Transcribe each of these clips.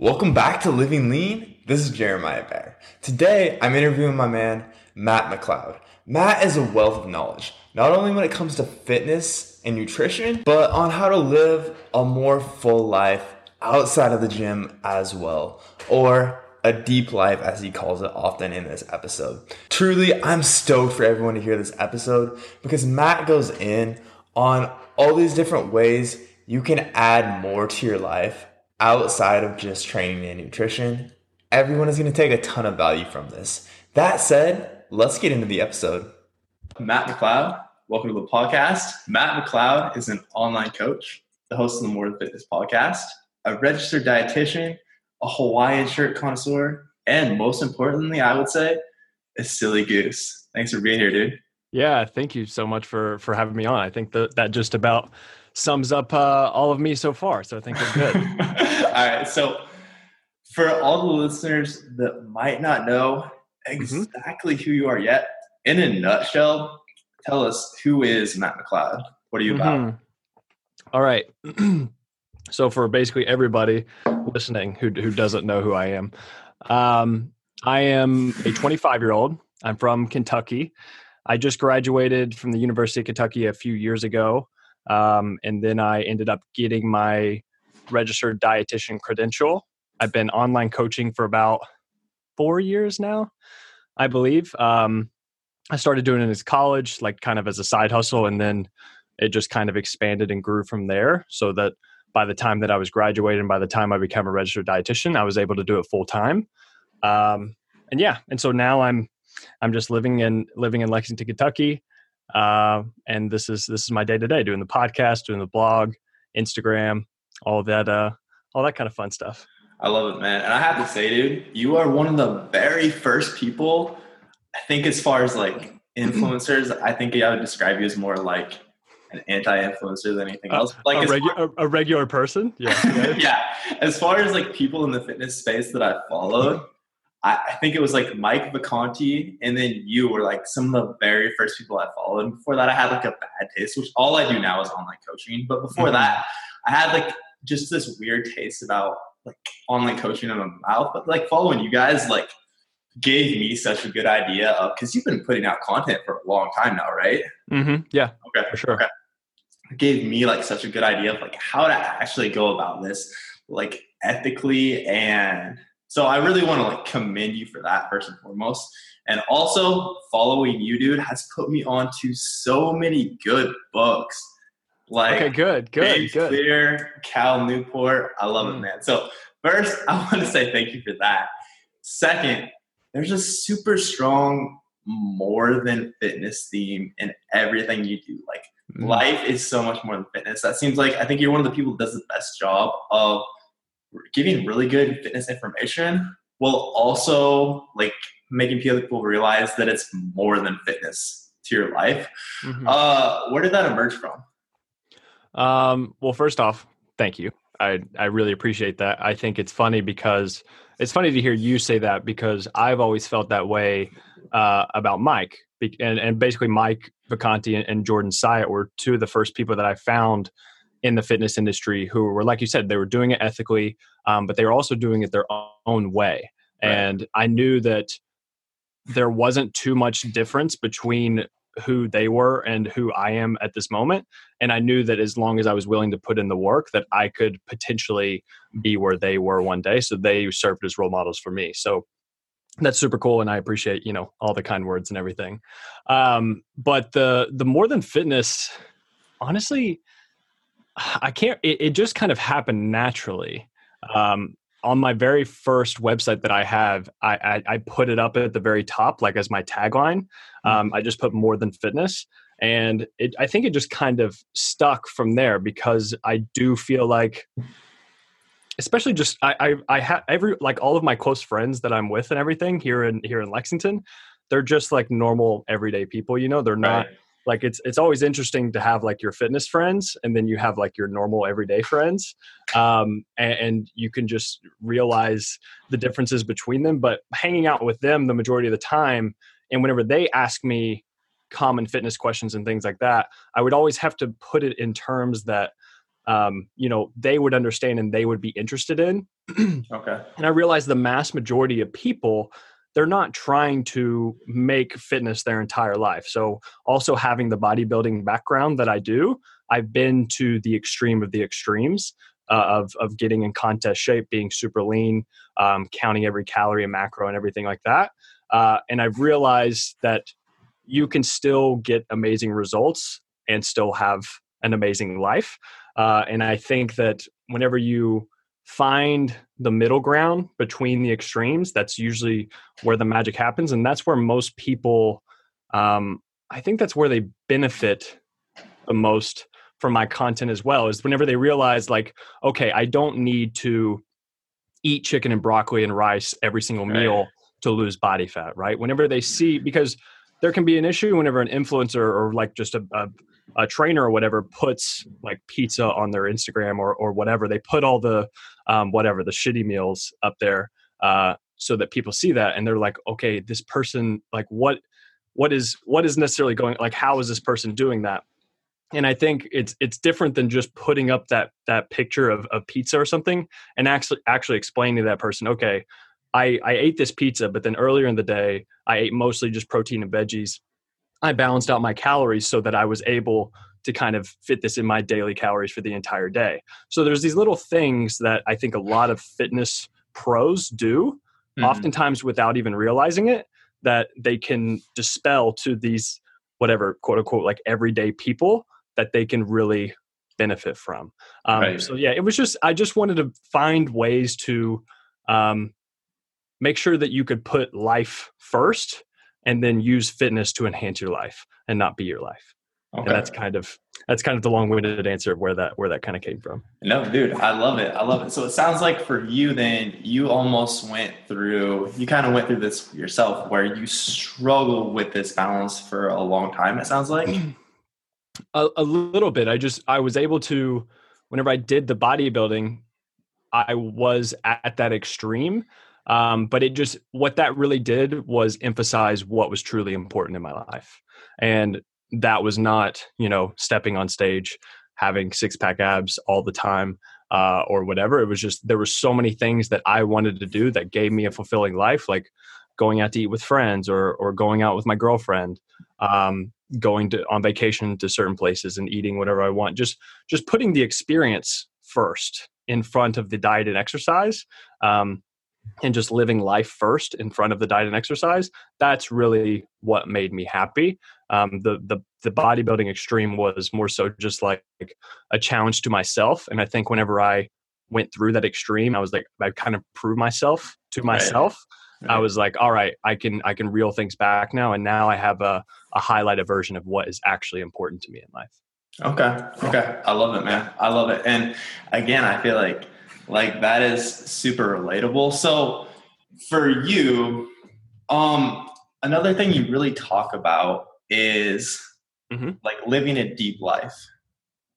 Welcome back to Living Lean. This is Jeremiah Bear. Today, I'm interviewing my man, Matt McLeod. Matt is a wealth of knowledge, not only when it comes to fitness and nutrition, but on how to live a more full life outside of the gym as well, or a deep life, as he calls it often in this episode. Truly, I'm stoked for everyone to hear this episode because Matt goes in on all these different ways you can add more to your life outside of just training and nutrition. Everyone is going to take a ton of value from this. That said, let's get into the episode. Matt McLeod, welcome to the podcast. Matt McLeod is an online coach, the host of the More Than Fitness podcast, a registered dietitian, a Hawaiian shirt connoisseur, and most importantly, I would say, a silly goose. Thanks for being here, dude. Yeah, thank you so much for for having me on. I think that that just about sums up uh, all of me so far. So I think it's good. all right. So for all the listeners that might not know mm-hmm. exactly mm-hmm. who you are yet, in a nutshell, tell us who is Matt McLeod? What are you about? Mm-hmm. All right. so for basically everybody listening who who doesn't know who I am, um, I am a 25 year old. I'm from Kentucky. I just graduated from the University of Kentucky a few years ago. Um, and then I ended up getting my registered dietitian credential. I've been online coaching for about four years now, I believe. Um, I started doing it as college, like kind of as a side hustle, and then it just kind of expanded and grew from there. So that by the time that I was graduating, by the time I became a registered dietitian, I was able to do it full time. Um, and yeah, and so now I'm I'm just living in living in Lexington, Kentucky. Uh, and this is this is my day to day doing the podcast, doing the blog, Instagram, all that uh, all that kind of fun stuff. I love it, man. And I have to say, dude, you are one of the very first people. I think as far as like influencers, I think I would describe you as more like an anti-influencer than anything else. Like a, regu- far, a, regular person, yeah. yeah. As far as like people in the fitness space that I followed, I, I, think it was like Mike Vacanti and then you were like some of the very first people I followed. And before that, I had like a bad taste, which all I do now is online coaching. But before mm-hmm. that, I had like just this weird taste about like online coaching in my mouth. But like following you guys, like gave me such a good idea of because you've been putting out content for a long time now, right? Mm-hmm. Yeah. Okay. For sure. Okay. It gave me like such a good idea of like how to actually go about this like ethically and so I really want to like commend you for that first and foremost. And also following you, dude, has put me on to so many good books. Like okay, good, good, good. Clear, Cal Newport. I love mm. it, man. So first, I want to say thank you for that. Second, there's a super strong more than fitness theme in everything you do. Like mm. life is so much more than fitness. That seems like I think you're one of the people that does the best job of giving really good fitness information while also like making people realize that it's more than fitness to your life. Mm-hmm. Uh, where did that emerge from? Um, well, first off, thank you. I, I really appreciate that. I think it's funny because it's funny to hear you say that because I've always felt that way uh, about Mike. And, and basically, Mike Vacanti and, and Jordan Syatt were two of the first people that I found in the fitness industry who were, like you said, they were doing it ethically, um, but they were also doing it their own way. Right. And I knew that there wasn't too much difference between who they were and who I am at this moment. And I knew that as long as I was willing to put in the work, that I could potentially be where they were one day. So they served as role models for me. So that's super cool and i appreciate you know all the kind words and everything um, but the the more than fitness honestly I can't. It, it, just kind of happened naturally. Um, on my very first website that I have, I, I, I, put it up at the very top, like as my tagline. Um, mm-hmm. I just put more than fitness, and it, I think it just kind of stuck from there because I do feel like, especially just I I, I have every like all of my close friends that I'm with and everything here in here in Lexington, they're just like normal everyday people. You know, they're not. Right like it's it's always interesting to have like your fitness friends and then you have like your normal everyday friends um, and, and, you can just realize the differences between them but hanging out with them the majority of the time and whenever they ask me common fitness questions and things like that i would always have to put it in terms that um, you know they would understand and they would be interested in. Okay. And i realized the mass majority of people they're not trying to make fitness their entire life so also having the bodybuilding background that i do i've been to the extreme of the extremes uh, of of getting in contest shape being super lean um, counting every calorie and macro and everything like that uh, and i've realized that you can still get amazing results and still have an amazing life. Uh, and I think that whenever you find the middle ground between the extremes, that's usually where the magic happens. And that's where most people, um, I think that's where they benefit the most from my content as well, is whenever they realize, like, okay, I don't need to eat chicken and broccoli and rice every single right. meal to lose body fat, right? Whenever they see, because there can be an issue whenever an influencer or like just a, a, a, trainer or whatever puts like pizza on their Instagram or, or whatever. They put all the um, whatever the shitty meals up there uh, so that people see that and they're like, okay, this person like what what is what is necessarily going like how is this person doing that? And I think it's it's different than just putting up that that picture of, of pizza or something and actually actually explaining to that person, okay, I, I ate this pizza, but then earlier in the day, I ate mostly just protein and veggies. I balanced out my calories so that I was able to kind of fit this in my daily calories for the entire day. So there's these little things that I think a lot of fitness pros do, mm-hmm. oftentimes without even realizing it, that they can dispel to these whatever quote unquote like everyday people that they can really benefit from. Um, right. So yeah, it was just I just wanted to find ways to um, make sure that you could put life first and then use fitness to enhance your life and not be your life. Okay. And that's kind of that's kind of the long-winded answer of where that where that kind of came from. No, dude, I love it. I love it. So it sounds like for you then you almost went through you kind of went through this yourself where you struggle with this balance for a long time it sounds like. a, a little bit. I just I was able to whenever I did the bodybuilding I was at that extreme um, but it just, what that really did was emphasize what was truly important in my life. And that was not, you know, stepping on stage, having six pack abs all the time. Uh, or whatever. It was just there were so many things that I wanted to do that gave me a fulfilling life, like going out to eat with friends or or going out with my girlfriend, um, going to on vacation to certain places and eating whatever I want. Just just putting the experience first in front of the diet and exercise. Um, and just living life first in front of the diet and exercise that's really what made me happy um, the, the the bodybuilding extreme was more so just like a challenge to myself and i think whenever i went through that extreme i was like i kind of proved myself to myself right. Right. i was like all right i can i can reel things back now and now i have a, a highlighted version of what is actually important to me in life okay okay i love it man i love it and again i feel like like that is super relatable. So for you, um, another thing you really talk about is mm-hmm. like living a deep life.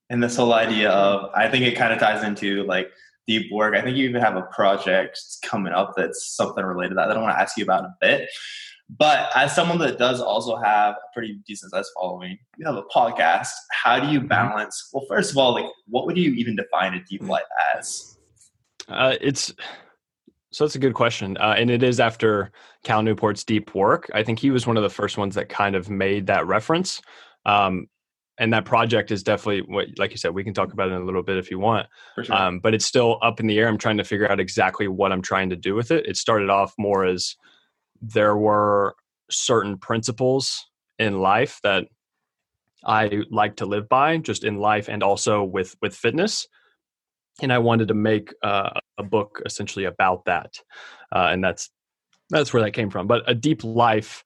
And this whole idea of I think it kind of ties into like deep work. I think you even have a project coming up that's something related to that, that I want to ask you about a bit. But as someone that does also have a pretty decent size following, you have a podcast. How do you mm-hmm. balance? Well, first of all, like what would you even define a deep life as? Uh, it's so that's a good question, uh, and it is after Cal Newport's deep work. I think he was one of the first ones that kind of made that reference. Um, and that project is definitely what, like you said, we can talk about it in a little bit if you want. Sure. Um, but it's still up in the air. I'm trying to figure out exactly what I'm trying to do with it. It started off more as there were certain principles in life that I like to live by, just in life and also with with fitness and I wanted to make uh, a book essentially about that, uh, and that's that's where that came from. But a deep life,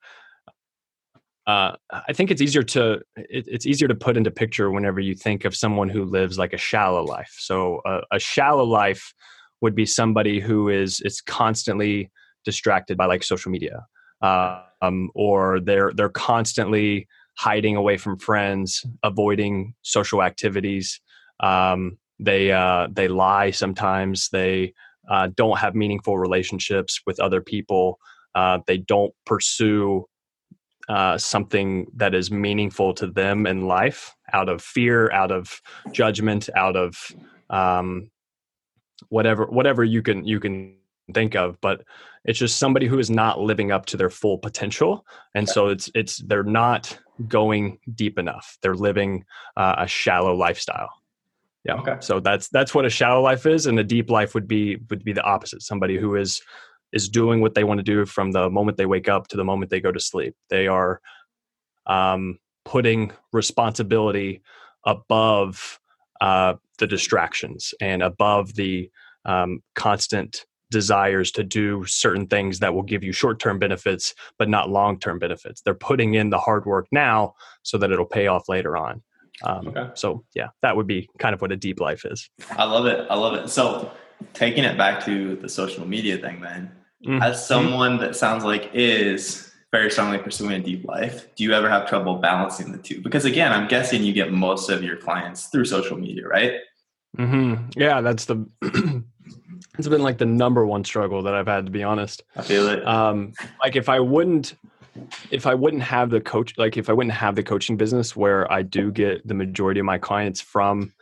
uh, I think it's easier to it, it's easier to put into picture whenever you think of someone who lives like a shallow life. So a shallow life would be somebody who is is constantly distracted by like social media, um, or they're they're constantly hiding away from friends, avoiding social activities. Um, they uh, they lie sometimes. They uh, don't have meaningful relationships with other people. Uh, they don't pursue uh, something that is meaningful to them in life out of fear, out of judgment, out of um, whatever whatever you can you can think of. But it's just somebody who is not living up to their full potential, and so it's it's they're not going deep enough. They're living uh, a shallow lifestyle. Yeah. Okay. So that's that's what a shallow life is, and a deep life would be would be the opposite. Somebody who is is doing what they want to do from the moment they wake up to the moment they go to sleep. They are um, putting responsibility above uh, the distractions and above the um, constant desires to do certain things that will give you short term benefits, but not long term benefits. They're putting in the hard work now so that it'll pay off later on. Um, okay. So, yeah, that would be kind of what a deep life is. I love it. I love it. So, taking it back to the social media thing, then, mm-hmm. as someone that sounds like is very strongly pursuing a deep life, do you ever have trouble balancing the two? Because again, I'm guessing you get most of your clients through social media, right? Mm-hmm. Yeah, that's the. it's been like the number one struggle that I've had to be honest. I feel it. Um, like if I wouldn't, if I wouldn't have the coach, like if I wouldn't have the coaching business where I do get the majority of my clients from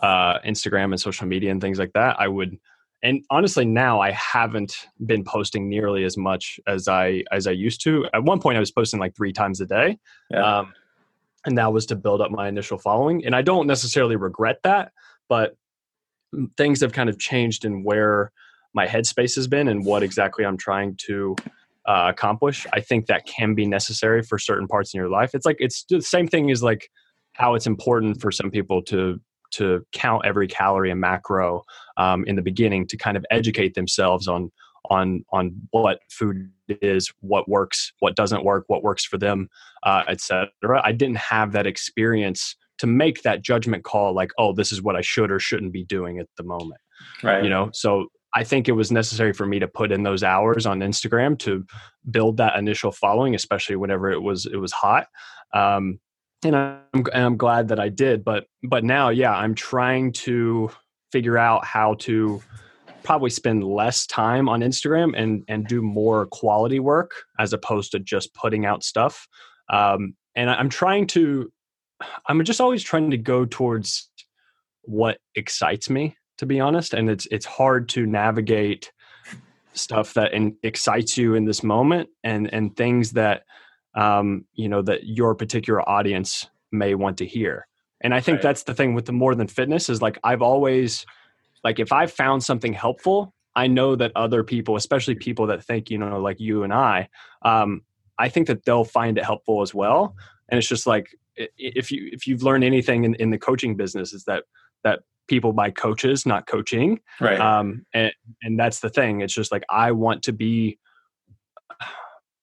uh, Instagram and social media and things like that, I would and honestly now i haven't been posting nearly as much as i as i used to at one point i was posting like three times a day yeah. um, and that was to build up my initial following and i don't necessarily regret that but things have kind of changed in where my headspace has been and what exactly i'm trying to uh, accomplish i think that can be necessary for certain parts in your life it's like it's the same thing as like how it's important for some people to to count every calorie and macro um, in the beginning to kind of educate themselves on on on what food is, what works, what doesn't work, what works for them, uh, etc. I didn't have that experience to make that judgment call, like, oh, this is what I should or shouldn't be doing at the moment. Right. You know, so I think it was necessary for me to put in those hours on Instagram to build that initial following, especially whenever it was it was hot. Um, and I'm and I'm glad that I did. But but now, yeah, I'm trying to figure out how to probably spend less time on Instagram and and do more quality work as opposed to just putting out stuff. Um, and I'm trying to, I'm just always trying to go towards what excites me, to be honest. And it's it's hard to navigate stuff that in, excites you in this moment and and things that um, you know that your particular audience may want to hear and i think right. that's the thing with the more than fitness is like i've always like if i found something helpful i know that other people especially people that think you know like you and i um, i think that they'll find it helpful as well and it's just like if you if you've learned anything in, in the coaching business is that that people buy coaches not coaching right um and and that's the thing it's just like i want to be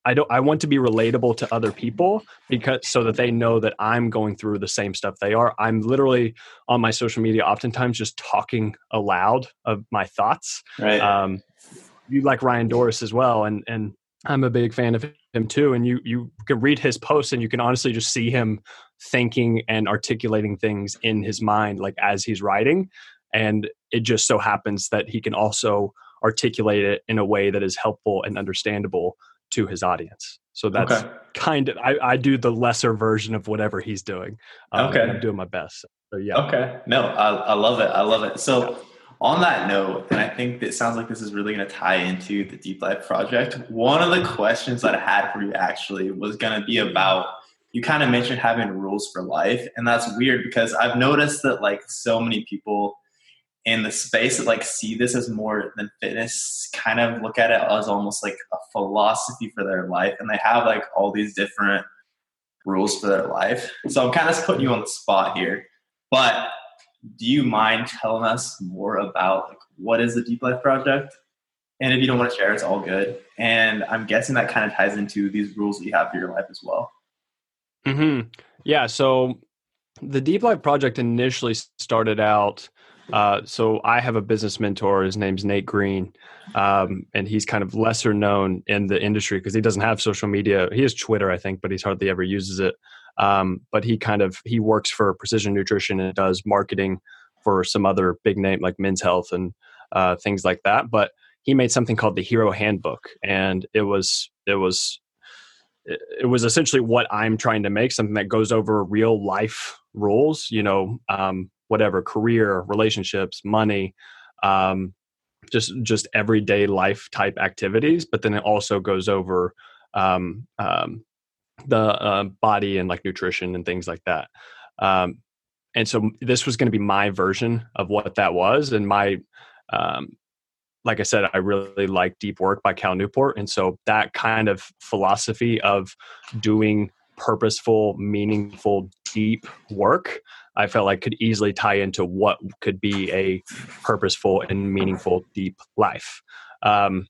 I don't I want to be relatable to other people because so that they know that I'm going through the same stuff they are. I'm literally on my social media oftentimes just talking aloud of my thoughts. Right. Um, you like Ryan Doris as well, and and I'm a big fan of him too. And you you can read his posts and you can honestly just see him thinking and articulating things in his mind like as he's writing. And it just so happens that he can also articulate it in a way that is helpful and understandable to his audience. So that's okay. kind of I, I, do the lesser version of whatever he's doing. Um, okay, I'm doing my best. So yeah. Okay. No, I, I love it. I love it. So. Yeah. On that note, and I think it sounds like this is really going to tie into the Deep Life project. One of the questions that I had for you actually was going to be about you kind of mentioned having rules for life, and that's weird because I've noticed that like so many people in the space that like see this as more than fitness kind of look at it as almost like a philosophy for their life and they have like all these different rules for their life so i'm kind of putting you on the spot here but do you mind telling us more about like what is the deep life project and if you don't want to share it's all good and i'm guessing that kind of ties into these rules that you have for your life as well hmm yeah so the deep life project initially started out uh, so I have a business mentor. His name's Nate Green, um, and he's kind of lesser known in the industry because he doesn't have social media. He has Twitter, I think, but he's hardly ever uses it. Um, but he kind of he works for Precision Nutrition and does marketing for some other big name like Men's Health and uh, things like that. But he made something called the Hero Handbook, and it was it was it was essentially what I'm trying to make something that goes over real life rules, you know, um, whatever career, relationships, money, um, just just everyday life type activities. But then it also goes over um, um, the uh, body and like nutrition and things like that. Um, and so this was going to be my version of what that was, and my um, like I said, I really like Deep Work by Cal Newport. And so that kind of philosophy of doing purposeful, meaningful, deep work, I felt like could easily tie into what could be a purposeful and meaningful, deep life. Um,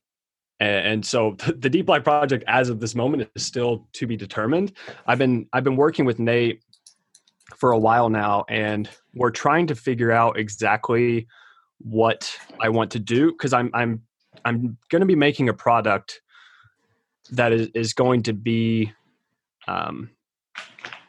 and, so the Deep Life Project, as of this moment, is still to be determined. I've been I've been working with Nate for a while now, and we're trying to figure out exactly what I want to do because I'm I'm I'm going to be making a product that is is going to be um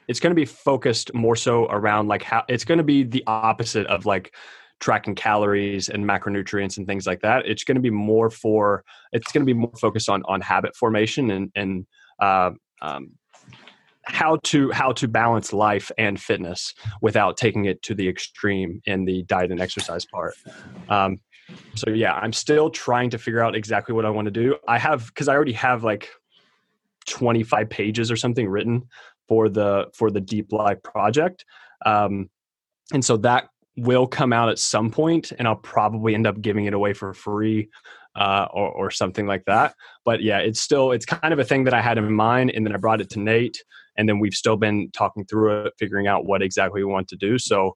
it's going to be focused more so around like how it's going to be the opposite of like tracking calories and macronutrients and things like that it's going to be more for it's going to be more focused on on habit formation and and uh, um, how to how to balance life and fitness without taking it to the extreme in the diet and exercise part. Um, so yeah i'm still trying to figure out exactly what i want to do. I have because i already have like 25 pages or something written for the for the deep life project. Um, and so that will come out at some point and i'll probably end up giving it away for free uh, or, or something like that. But yeah it's still it's kind of a thing that i had in mind and then i brought it to nate and then we've still been talking through it figuring out what exactly we want to do. So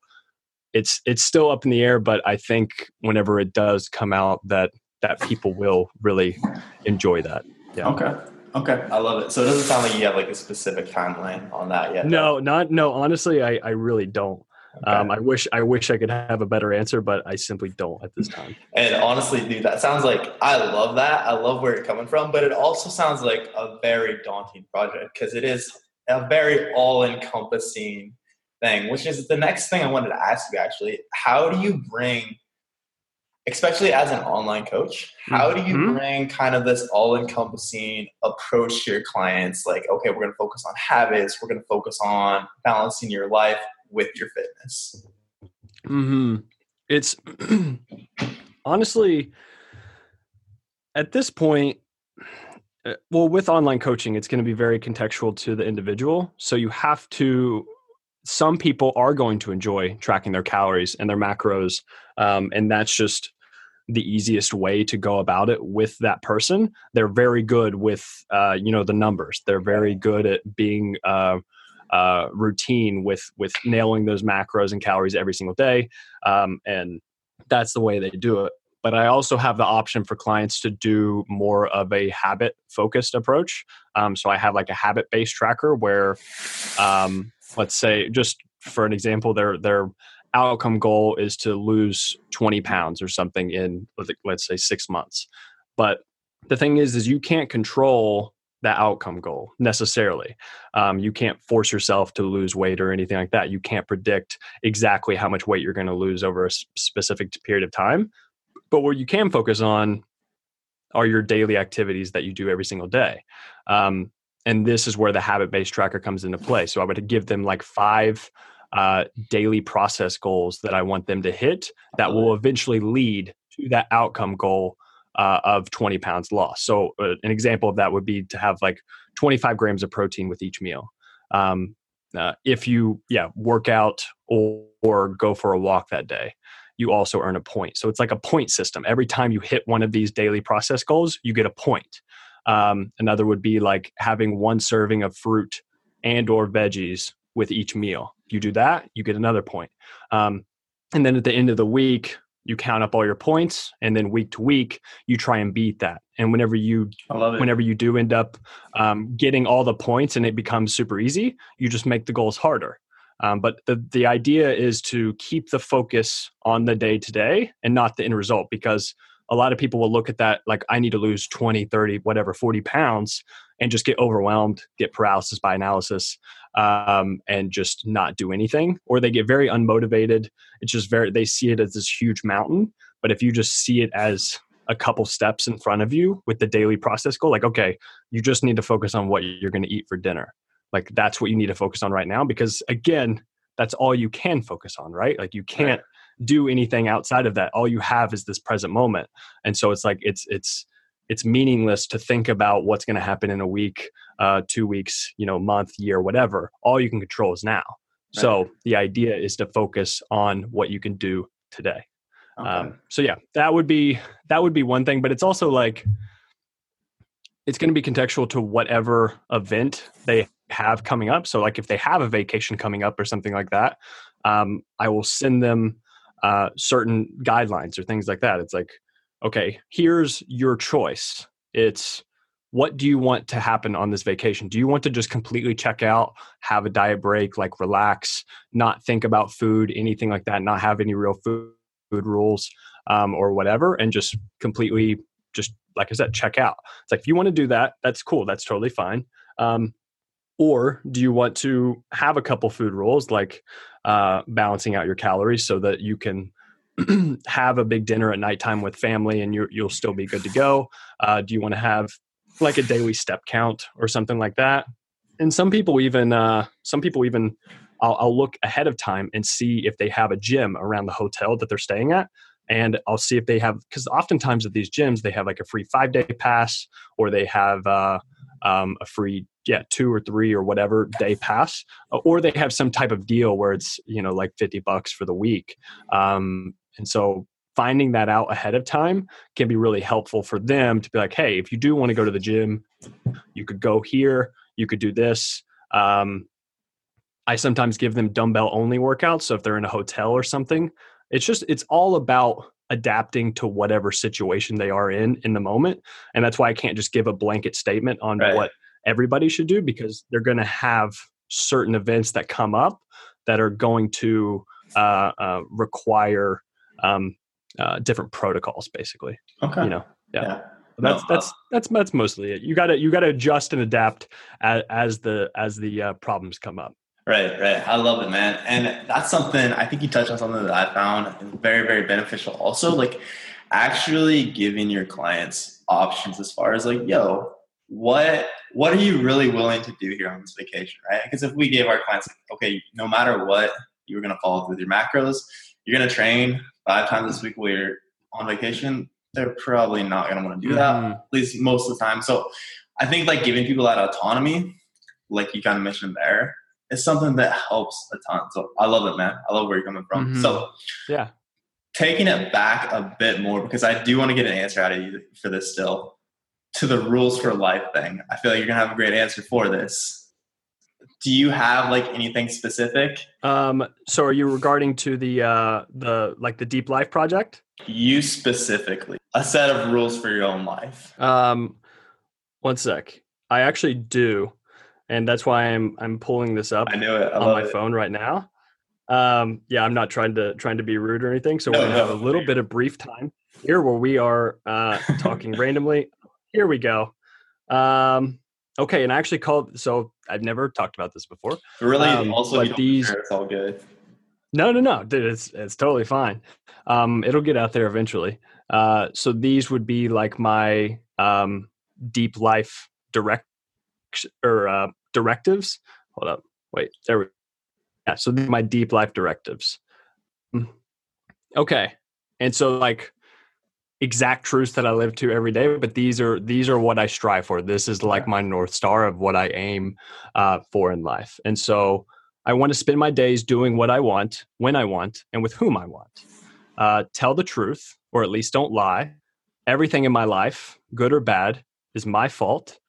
it's it's still up in the air but i think whenever it does come out that that people will really enjoy that. Yeah. Okay. Okay. I love it. So it doesn't sound like you have like a specific timeline on that yet no though. not no honestly i i really don't Okay. Um, I wish I wish I could have a better answer, but I simply don't at this time. And honestly, dude, that sounds like I love that. I love where you're coming from, but it also sounds like a very daunting project because it is a very all-encompassing thing, which is the next thing I wanted to ask you actually. How do you bring especially as an online coach, how do you mm-hmm. bring kind of this all-encompassing approach to your clients? Like, okay, we're going to focus on habits, we're going to focus on balancing your life with your fitness. Hmm. It's honestly at this point uh, well with online coaching it's going to be very contextual to the individual so you have to some people are going to enjoy tracking their calories and their macros um, and that's just the easiest way to go about it with that person they're very good with uh, you know the numbers they're very good at being uh, uh, routine with with nailing those macros and calories every single day um, and that's the way they do it but I also have the option for clients to do more of a habit focused approach. Um, so I have like a habit based tracker where, um, let's say, just for an example, their their outcome goal is to lose 20 pounds or something in let's say six months. But the thing is, is you can't control that outcome goal necessarily. Um, you can't force yourself to lose weight or anything like that. You can't predict exactly how much weight you're going to lose over a specific period of time. But what you can focus on are your daily activities that you do every single day. Um, and this is where the habit based tracker comes into play. So I would give them like five uh, daily process goals that I want them to hit that will eventually lead to that outcome goal uh, of 20 pounds lost. So uh, an example of that would be to have like 25 grams of protein with each meal. Um, uh, if you yeah work out or, or go for a walk that day you also earn a point. So it's like a point system. Every time you hit one of these daily process goals, you get a point. Um, another would be like having one serving of fruit and or veggies with each meal. You do that, you get another point. Um, and then at the end of the week, you count up all your points, and then week to week, you try and beat that. And whenever you, whenever you do end up um, getting all the points, and it becomes super easy, you just make the goals harder. Um, but the, the idea is to keep the focus on the day to day and not the end result because a lot of people will look at that like I need to lose 20, 30, whatever, 40 pounds and just get overwhelmed, get paralysis by analysis, um, and just not do anything. Or they get very unmotivated. It's just very, they see it as this huge mountain. But if you just see it as a couple steps in front of you with the daily process goal. Like, okay, you just need to focus on what you're going to eat for dinner. Like, that's what you need to focus on right now because, again, that's all you can focus on, right? Like, you can't do anything outside of that. All you have is this present moment. And so it's like, it's, it's, it's meaningless to think about what's going to happen in a week, uh, two weeks, you know, month, year, whatever. All you can control is now. Right. So the idea is to focus on what you can do today. Okay. Um, so yeah, that would be that would be one thing, but it's also like it's going to be contextual to whatever event they have coming up. So like if they have a vacation coming up or something like that, um, I will send them uh, certain guidelines or things like that. It's like, okay, here's your choice. It's what do you want to happen on this vacation? Do you want to just completely check out, have a diet break, like relax, not think about food, anything like that, not have any real food, food rules um, or whatever, and just completely just like I said, check out. It's like if you want to do that, that's cool. That's totally fine. Um, or do you want to have a couple food rules like uh, balancing out your calories so that you can have a big dinner at nighttime with family and you will still be good to go? Uh, do you want to have like a daily step count or something like that? And some people even uh, some people even I'll, I'll look ahead of time and see if they have a gym around the hotel that they're staying at and I'll see if they have because oftentimes at these gyms they have like a free five day pass or they have uh, um, a free yeah two or three or whatever day pass or they have some type of deal where it's you know like 50 bucks for the week um, and so finding that out ahead of time can be really helpful for them to be like hey if you do want to go to the gym you could go here you could do this um, I sometimes give them dumbbell only workouts. So if they're in a hotel or something, it's just it's all about adapting to whatever situation they are in in the moment. And that's why I can't just give a blanket statement on right. what everybody should do because they're going to have certain events that come up that are going to uh, uh, require um, uh, different protocols, basically. Okay. You know, yeah. yeah. That's no, that's that's that's mostly it. You got to you got to adjust and adapt as, as the as the uh, problems come up. Right, right. I love it, man. And that's something I think you touched on something that I found very, very beneficial. Also, like actually giving your clients options as far as like, yo, what what are you really willing to do here on this vacation, right? Because if we gave our clients, like, okay, no matter what, you're gonna follow through with your macros, you're gonna train five times this week while you're on vacation, they're probably not gonna want to do that, mm-hmm. at least most of the time. So I think like giving people that autonomy, like you kind of mentioned there, is something that helps a ton. So I love it, man. I love where you're coming from. Mm-hmm. So yeah, taking it back a bit more because I do want to get an answer out of you for this still to the rules for life thing. I feel like you're gonna have a great answer for this. Do you have like anything specific? Um, so are you regarding to the uh the like the deep life project? You specifically. A set of rules for your own life. Um one sec. I actually do and that's why I'm I'm pulling this up. I knew it I on my it. phone right now. Um, yeah, I'm not trying to trying to be rude or anything. So no, we're gonna no, have a little bit of brief time here where we are uh, talking randomly. Here we go. Um, okay, and I actually called. So I've never talked about this before. Really, um, also, but these it's all good. No, no, no, dude, it's it's totally fine. Um, it'll get out there eventually. Uh, so these would be like my um, deep life direct or uh, directives. Hold up. Wait, there we Yeah, so these are my deep life directives. Mm. Okay. And so like exact truths that I live to every day, but these are these are what I strive for. This is like my north star of what I aim uh, for in life. And so I want to spend my days doing what I want, when I want, and with whom I want. Uh, tell the truth, or at least don't lie. Everything in my life, good or bad, is my fault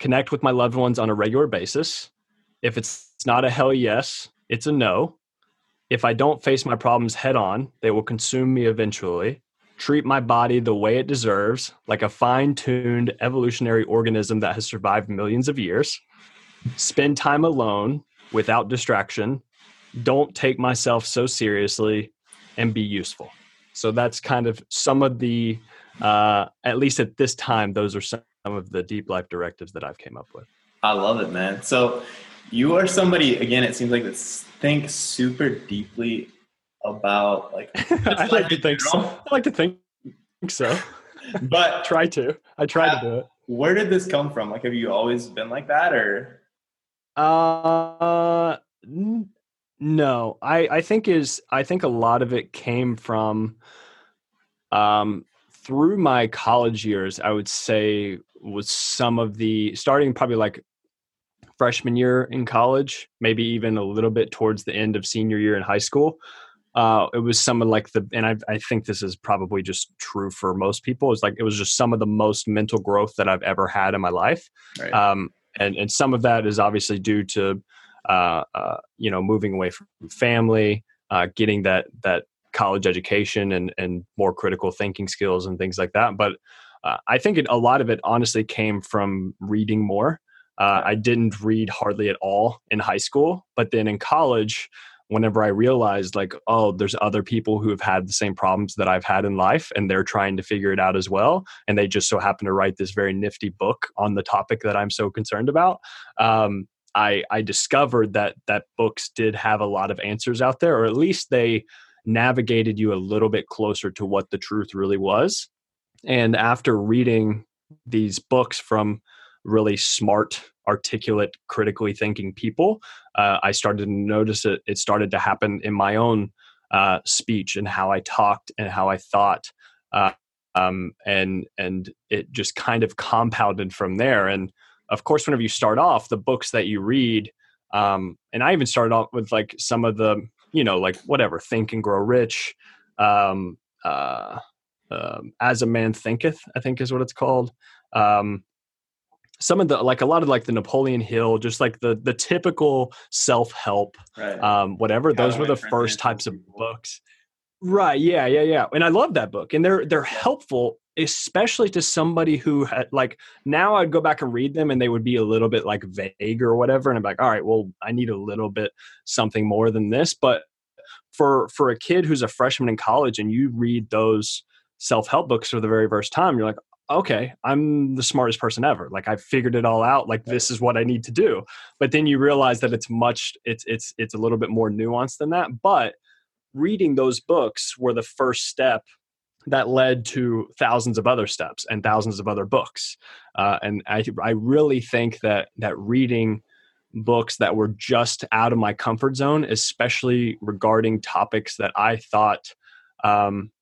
connect with my loved ones on a regular basis. If it's not a hell yes, it's a no. If I don't face my problems head on, they will consume me eventually. Treat my body the way it deserves, like a fine tuned evolutionary organism that has survived millions of years. Spend time alone without distraction. Don't take myself so seriously and be useful. So that's kind of some of the, uh, at least at this time, those are some of the deep life directives that I've came up with. I love it, man. So you are somebody again. It seems like that think super deeply about like. I like to think so. I like to think so. but try to. I try uh, to do it. Where did this come from? Like, have you always been like that, or? Uh, n- no. I I think is I think a lot of it came from, um, through my college years. I would say was some of the starting probably like freshman year in college, maybe even a little bit towards the end of senior year in high school. Uh, it was some of like the, and I, I think this is probably just true for most people. It's like it was just some of the most mental growth that I've ever had in my life, right. um, and and some of that is obviously due to, uh, uh, you know, moving away from family, uh, getting that that college education and and more critical thinking skills and things like that. But uh, I think it, a lot of it honestly came from reading more. Uh, I didn't read hardly at all in high school, but then in college, whenever I realized, like, oh, there's other people who have had the same problems that I've had in life, and they're trying to figure it out as well, and they just so happen to write this very nifty book on the topic that I'm so concerned about. Um, I, I discovered that that books did have a lot of answers out there, or at least they navigated you a little bit closer to what the truth really was. And after reading these books from really smart, articulate, critically thinking people, uh, I started to notice it. It started to happen in my own uh, speech and how I talked and how I thought. Uh, um, and and it just kind of compounded from there. And of course, whenever you start off, the books that you read, um, and I even started off with like some of the, you know, like whatever, Think and Grow Rich, um, uh, um, As a Man Thinketh, I think is what it's called. Um, some of the like a lot of like the Napoleon Hill, just like the the typical self help, right. um, whatever. Those were the first types of books. Right. Yeah. Yeah. Yeah. And I love that book, and they're they're helpful, especially to somebody who had like now I'd go back and read them, and they would be a little bit like vague or whatever, and I'm like, all right, well, I need a little bit something more than this. But for for a kid who's a freshman in college, and you read those self help books for the very first time, you're like, okay, I'm the smartest person ever. Like I figured it all out. Like this is what I need to do. But then you realize that it's much it's it's it's a little bit more nuanced than that. But reading those books were the first step that led to thousands of other steps and thousands of other books. Uh, and I I really think that that reading books that were just out of my comfort zone, especially regarding topics that I thought um,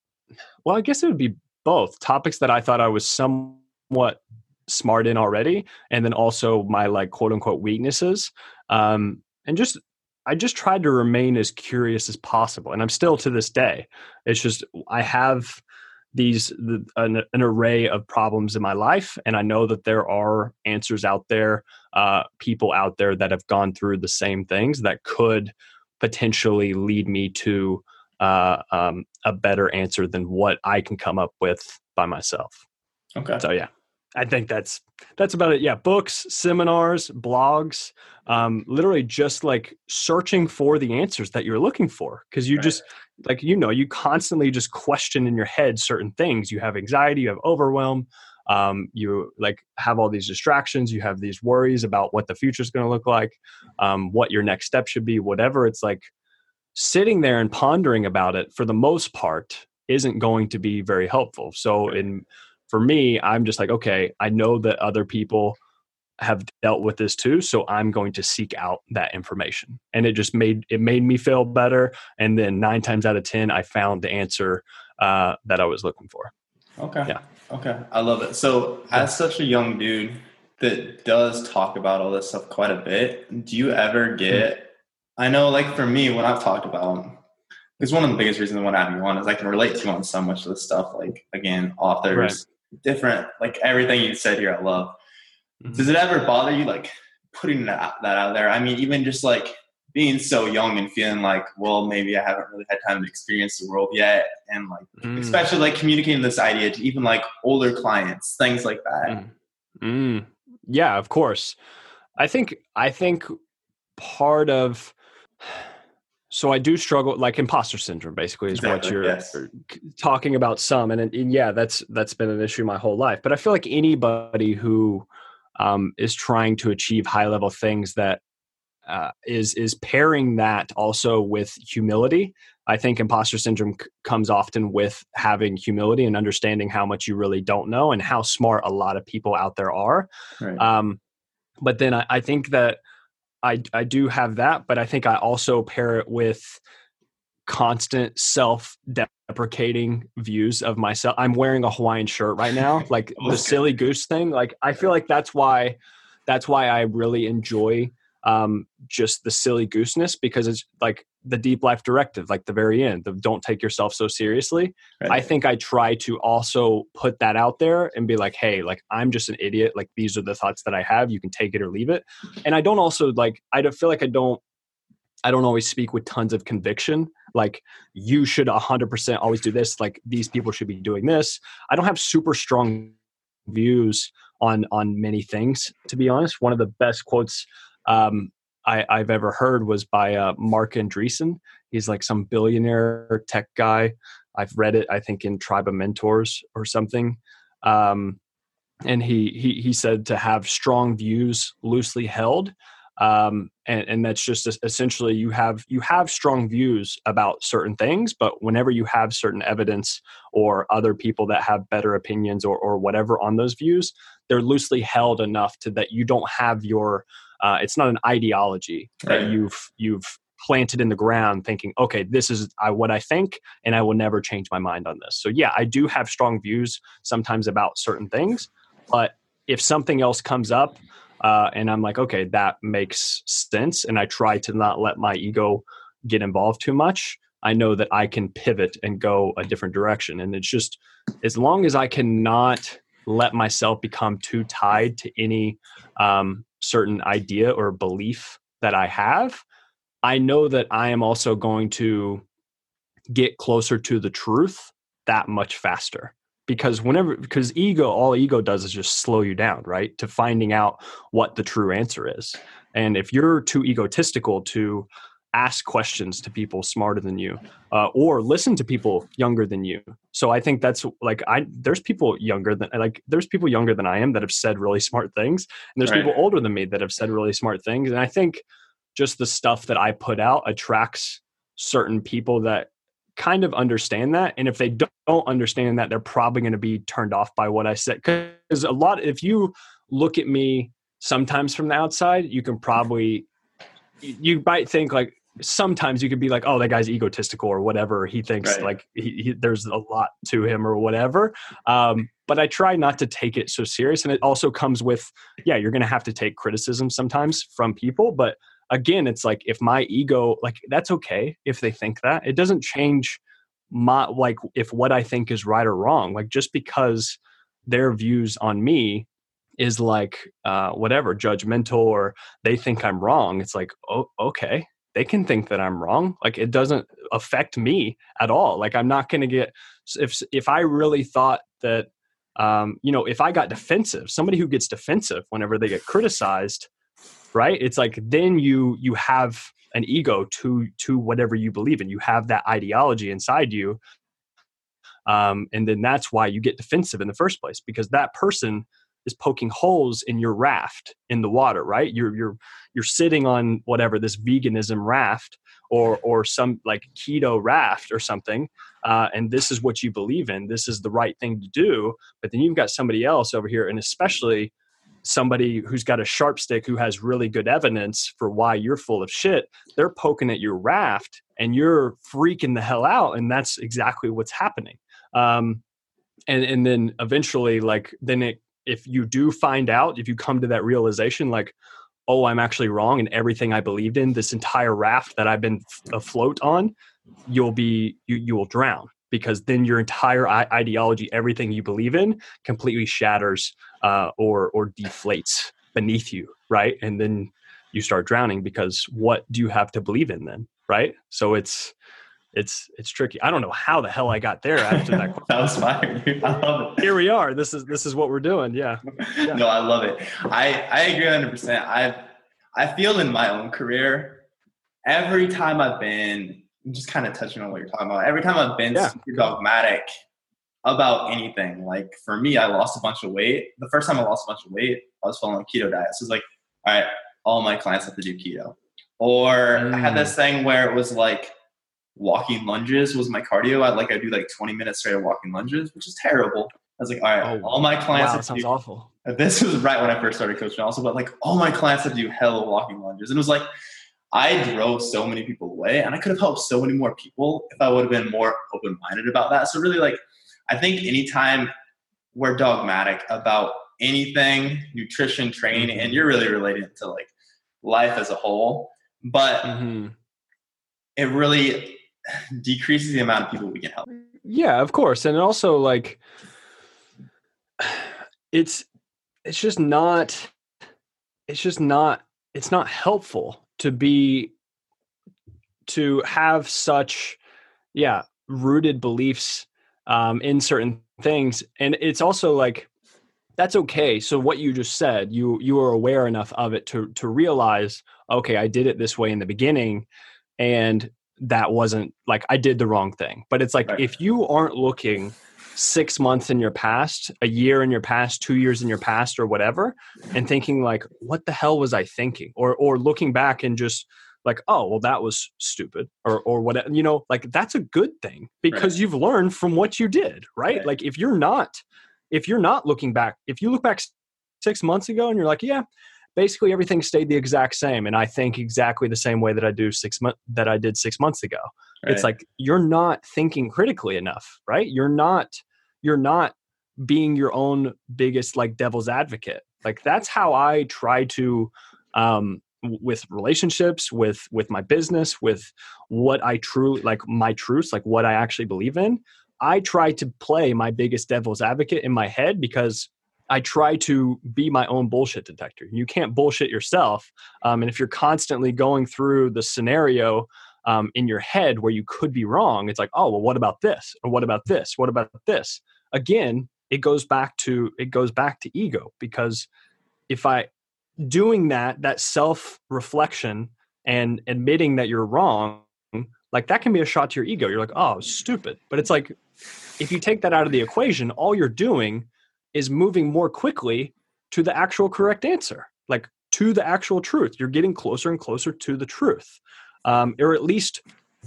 well, I guess it would be both topics that I thought I was somewhat smart in already, and then also my like quote unquote weaknesses. Um, and just I just tried to remain as curious as possible, and I'm still to this day. It's just I have these an, an, array of problems in my life and i know that there are answers out there uh, people out there that have gone through the same things that could potentially lead me to uh, um, a better answer than what I can come up with by myself. Okay. So yeah, I think that's that's about it. Yeah, books, seminars, blogs, um, literally just like searching for the answers that you're looking for because you right. just like you know you constantly just question in your head certain things. You have anxiety, you have overwhelm. Um, you like have all these distractions you have these worries about what the future is going to look like um, what your next step should be whatever it's like sitting there and pondering about it for the most part isn't going to be very helpful. So in for me, I'm just like, okay, I know that other people have dealt with this too, so I'm going to seek out that information. And it just made it made me feel better. And then nine times out of ten, I found the answer uh, that I was looking for. Okay. Yeah. Okay. I love it. So as such a young dude that does talk about all this stuff quite a bit, do you ever get I know, like for me, what I've talked about, is one of the biggest reasons I want to have you on is I can relate to you on so much of this stuff. Like again, authors, right. different, like everything you said here, I love. Mm-hmm. Does it ever bother you, like putting that, that out there? I mean, even just like being so young and feeling like, well, maybe I haven't really had time to experience the world yet, and like mm. especially like communicating this idea to even like older clients, things like that. Mm. Mm. Yeah, of course. I think I think part of so I do struggle like imposter syndrome basically is exactly, what you're yes. talking about some and, and, yeah that's that's been an issue my whole life but I feel like anybody who um, is trying to achieve high level things that uh, is is pairing that also with humility. I think imposter syndrome c- comes often with having humility and understanding how much you really don't know and how smart a lot of people out there are. Right. Um, but then I, I think that I I do have that, but I think I also pair it with constant self deprecating views of myself. I'm wearing a Hawaiian shirt right now, like the silly goose thing. Like I feel like that's why that's why I really enjoy um just the silly gooseness because it's like the deep life directive like the very end the don't take yourself so seriously Right. I think I try to also put that out there and be like, hey, like I'm just an idiot. Like these are the thoughts that I have. You can take it or leave it. And I don't also like I don't feel like I don't I don't always speak with tons of conviction. Like you should 100% always do this. Like these people should be doing this. I don't have super strong views on on many things. To be honest, one of the best quotes um, I, I've ever heard was by uh, Marc Andreessen. He's like some billionaire tech guy. I've read it, I think, in Tribe of Mentors or something. Um, and he, he he said to have strong views loosely held, um, and, and that's just essentially you have you have strong views about certain things, but whenever you have certain evidence or other people that have better opinions or or whatever on those views, they're loosely held enough to that you don't have your uh, it's not an ideology that Right. you've you've planted in the ground thinking okay this is I, what i think and i will never change my mind on this so yeah i do have strong views sometimes about certain things but if something else comes up uh, and i'm like okay that makes sense and i try to not let my ego get involved too much i know that i can pivot and go a different direction and it's just as long as i cannot let myself become too tied to any um, certain idea or belief that i have I know that I am also going to get closer to the truth that much faster. Because whenever, because ego, all ego does is just slow you down, right? To finding out what the true answer is. And if you're too egotistical to ask questions to people smarter than you uh, or listen to people younger than you so i think that's like i there's people younger than like there's people younger than i am that have said really smart things and there's Right. people older than me that have said really smart things and i think just the stuff that I put out attracts certain people that kind of understand that. And if they don't understand that, they're probably going to be turned off by what I said. Because a lot, if you look at me sometimes from the outside, you can probably, you might think like, sometimes you could be like, oh, that guy's egotistical or whatever. He thinks Right. like he, he, there's a lot to him or whatever. Um, but I try not to take it so serious. And it also comes with, yeah, you're going to have to take criticism sometimes from people. But again, it's like if my ego, like that's okay if they think that. It doesn't change my, like if what I think is right or wrong. Like just because their views on me is like uh, whatever judgmental or they think I'm wrong. It's like, oh, okay, they can think that I'm wrong. Like it doesn't affect me at all. Like I'm not going to get if if I really thought that um, you know if I got defensive, somebody who gets defensive whenever they get criticized, right? It's like then you you have an ego to to whatever you believe in. You have that ideology inside you. Um, and then that's why you get defensive in the first place because that person is poking holes in your raft in the water, right? You're you're you're sitting on whatever this veganism raft or or some like keto raft or something, uh, and this is what you believe in. This is the right thing to do. But then you've got somebody else over here, and especially somebody who's got a sharp stick who has really good evidence for why you're full of shit. They're poking at your raft, and you're freaking the hell out, and that's exactly what's happening. Um, and and then eventually, like then it if you do find out, if you come to that realization, like, oh, I'm actually wrong, and everything I believed in, this entire raft that I've been afloat on, you'll be you you will drown because then your entire ideology, everything you believe in, completely shatters uh, or or deflates beneath you, right? And then you start drowning because what do you have to believe in then, right? So it's it's it's tricky. I don't know how the hell I got there after that. question. that was fire. I love it. Here we are. This is this is what we're doing. Yeah. no, I love it. I I agree 100. percent I I feel in my own career, every time I've been I'm just kind of touching on what you're talking about. Every time I've been Yeah. super dogmatic about anything, like for me, I lost a bunch of weight. The first time I lost a bunch of weight, I was following a keto diet. So it's like, all right, all my clients have to do keto. Or I had Mm. this thing where it was like walking lunges was my cardio. I like I do like 20 minutes straight of walking lunges, which is terrible. I was like, all right, Oh, all my clients wow, that sounds do- awful. this was right when I first started coaching also, but like all my clients had to do hell of walking lunges. And it was like I drove so many people away and I could have helped so many more people if I would have been more open minded about that. So really like I think anytime we're dogmatic about anything, nutrition, training, and you're really relating it to like life as a whole, but Mhm. it really decreases the amount of people we can help. Yeah, of course. And also like it's it's just not it's just not it's not helpful to be to have such yeah, rooted beliefs um in certain things and it's also like that's okay. So what you just said, you you are aware enough of it to to realize, okay, I did it this way in the beginning and that wasn't like I did the wrong thing. But it's like Right. if you aren't looking six months in your past, a year in your past, two years in your past, or whatever, and thinking like, what the hell was I thinking? Or or looking back and just like, oh, well, that was stupid, or or whatever. You know, like that's a good thing because Right. you've learned from what you did, right? Right. Like if you're not, if you're not looking back, if you look back six months ago and you're like, yeah, basically everything stayed the exact same, and I think exactly the same way that I do six months that I did six months ago. It's like you're not thinking critically enough right? You're not you're not being your own biggest like devil's advocate. Like that's how i try to um with relationships with with my business with what i truly like my truths like what i actually believe in i try to play my biggest devil's advocate in my head because i try to be my own bullshit detector. You can't bullshit yourself um, and if you're constantly going through the scenario um, in your head where you could be wrong it's like oh well what about this? Or what about this? What about this? Again it goes back to it goes back to ego because if i doing that that self reflection and admitting that you're wrong like that can be a shot to your ego. You're like oh stupid. But it's like if you take that out of the equation all you're doing is moving more quickly to the actual correct answer like to the actual truth. You're getting closer and closer to the truth um, or at least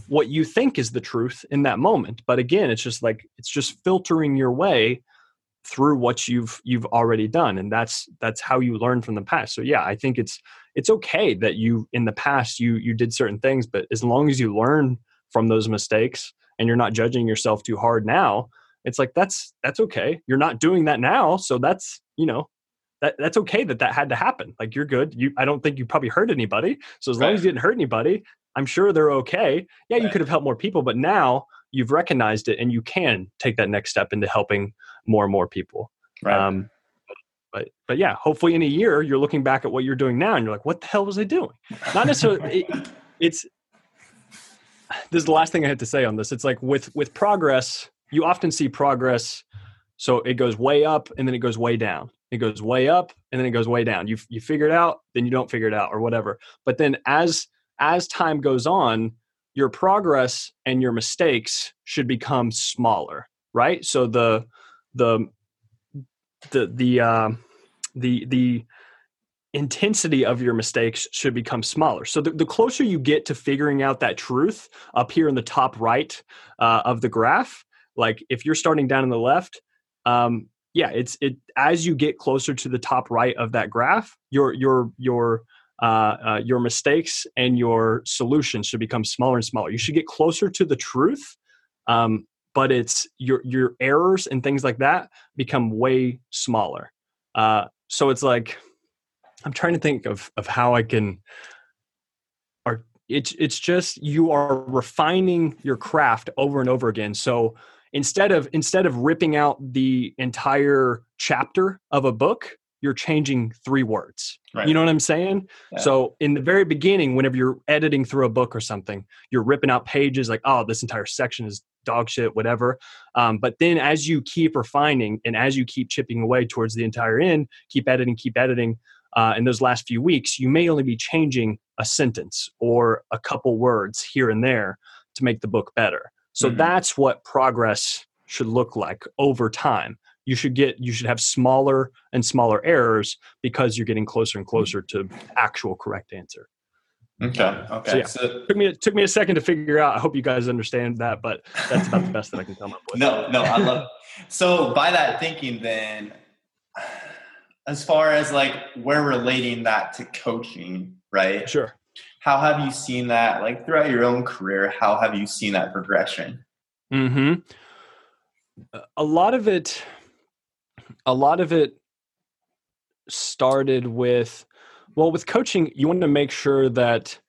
what you think is the truth in that moment. But again it's just like it's just filtering your way through what you've you've already done and that's that's how you learn from the past. So yeah i think it's it's okay that you in the past you you did certain things but as long as you learn from those mistakes and you're not judging yourself too hard now it's like that's that's okay you're not doing that now so that's you know that that's okay that that had to happen like you're good you i don't think you probably hurt anybody so as long as you didn't hurt anybody i'm sure they're okay yeah you could have helped more people but now you've recognized it and you can take that next step into helping more and more people right. um, but but yeah, hopefully in a year you're looking back at what you're doing now and you're like, what the hell was I doing? Not necessarily. it, it's this is the last thing I had to say on this. It's like with with progress, you often see progress. So it goes way up and then it goes way down. It goes way up and then it goes way down. You you figure it out, then you don't figure it out or whatever. But then as as time goes on, your progress and your mistakes should become smaller, right? So the the the the um the the intensity of your mistakes should become smaller. So the, the closer you get to figuring out that truth up here in the top right uh, of the graph, like if you're starting down in the left, um, yeah, it's it as you get closer to the top right of that graph, your your your uh, uh, your mistakes and your solutions should become smaller and smaller. You should get closer to the truth, um, but it's your your errors and things like that become way smaller. Uh, so it's like I'm trying to think of of how I can. Or it's it's just you are refining your craft over and over again. So instead of instead of ripping out the entire chapter of a book, you're changing three words. Right. You know what I'm saying? Yeah. So in the very beginning, whenever you're editing through a book or something, you're ripping out pages like, oh, this entire section is dog shit, whatever. Um, but then as you keep refining and as you keep chipping away towards the entire end, keep editing, keep editing. Uh, in those last few weeks, you may only be changing a sentence or a couple words here and there to make the book better. So Mhm. that's what progress should look like over time. You should get you should have smaller and smaller errors because you're getting closer and closer to actual correct answer. Okay. Okay. So, yeah. So- took me it took me a second to figure out. I hope you guys understand that, but that's about the best that I can come up with. no, no, I love it. So by that thinking, then, as far as like we're relating that to coaching, right? Sure. How have you seen that, like throughout your own career? How have you seen that progression? Hmm. A lot of it. A lot of it started with, well, with coaching, you want to make sure that.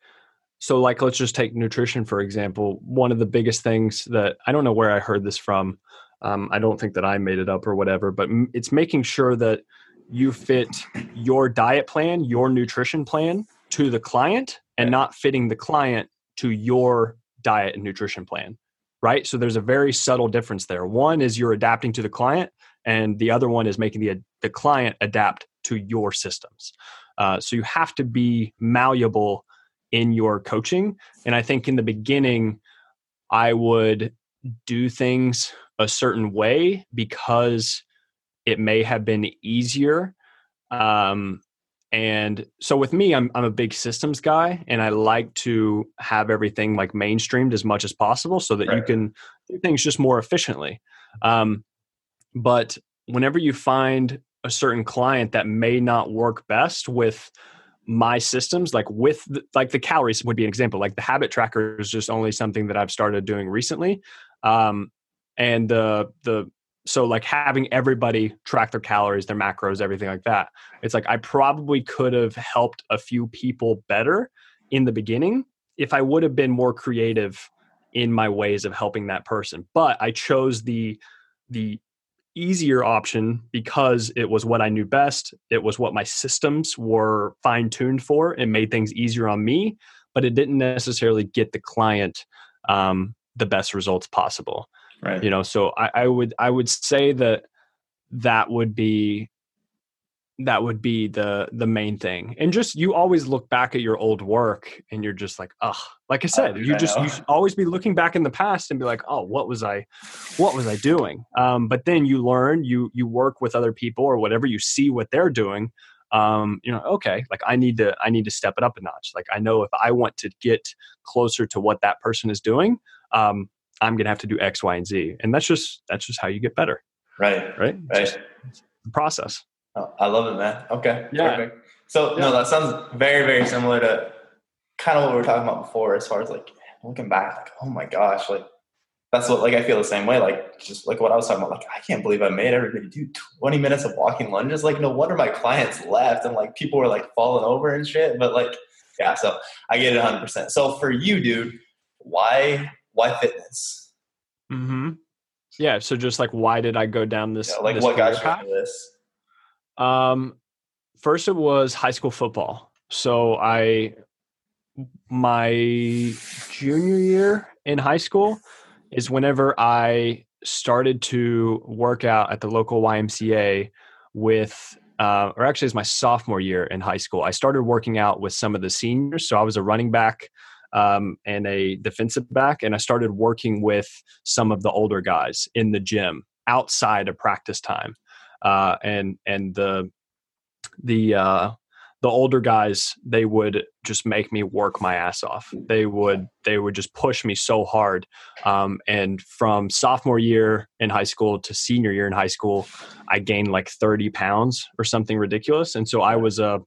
So, like, let's just take nutrition for example. One of the biggest things that I don't know where I heard this from. Um, I don't think that I made it up or whatever, but it's making sure that you fit your diet plan, your nutrition plan to the client, and not fitting the client to your diet and nutrition plan right? So there's a very subtle difference there. One is you're adapting to the client, and the other one is making the the client adapt to your systems. Uh, so you have to be malleable in your coaching. And I think in the beginning, I would do things a certain way because it may have been easier. Um, and so with me, I'm I'm a big systems guy, and I like to have everything like mainstreamed as much as possible, so that you can do things just more efficiently. Um, but whenever you find a certain client that may not work best with my systems, like with the, like the calories would be an example. Like the habit tracker is just only something that I've started doing recently, um, and the the so like having everybody track their calories, their macros, everything like that it's like I probably could have helped a few people better in the beginning if I would have been more creative in my ways of helping that person. But I chose the the easier option because it was what I knew best. It was what my systems were fine tuned for. It made things easier on me, but it didn't necessarily get the client um, the best results possible Right. you know so I, I would i would say that that would be that would be the the main thing. And just you always look back at your old work and you're just like ugh. Like i said you just you should always be looking back in the past and be like oh what was i what was i doing? Um, but then you learn you you work with other people or whatever you see what they're doing um, you know okay like i need to i need to step it up a notch. Like i know if i want to get closer to what that person is doing um, i'm gonna have to do x y and z and that's just that's just how you get better Right. right It's Right. the process Oh, I love it, man. Okay. Yeah. Perfect. So no, that sounds very, very similar to kind of what we were talking about before, as far as like looking back, like, oh my gosh, like that's what like I feel the same way. Like just like what I was talking about, like I can't believe I made everybody do 20 minutes of walking lunges. Like no wonder my clients left and like people were like falling over and shit. But like, yeah, so I get it 100 percent So for you, dude, why why fitness? mm-hmm. yeah so just like why did i go down this know, like this what got you path? into this? Um, first it was high school football. So I, my junior year in high school is whenever I started to work out at the local YMCA with, uh, or actually, it's my sophomore year in high school. I started working out with some of the seniors. So I was a running back um, and a defensive back, and I started working with some of the older guys in the gym outside of practice time uh, and and the the uh, the older guys they would just make me work my ass off. They would they would just push me so hard. Um, and from sophomore year in high school to senior year in high school, I gained like thirty pounds or something ridiculous. And so I was a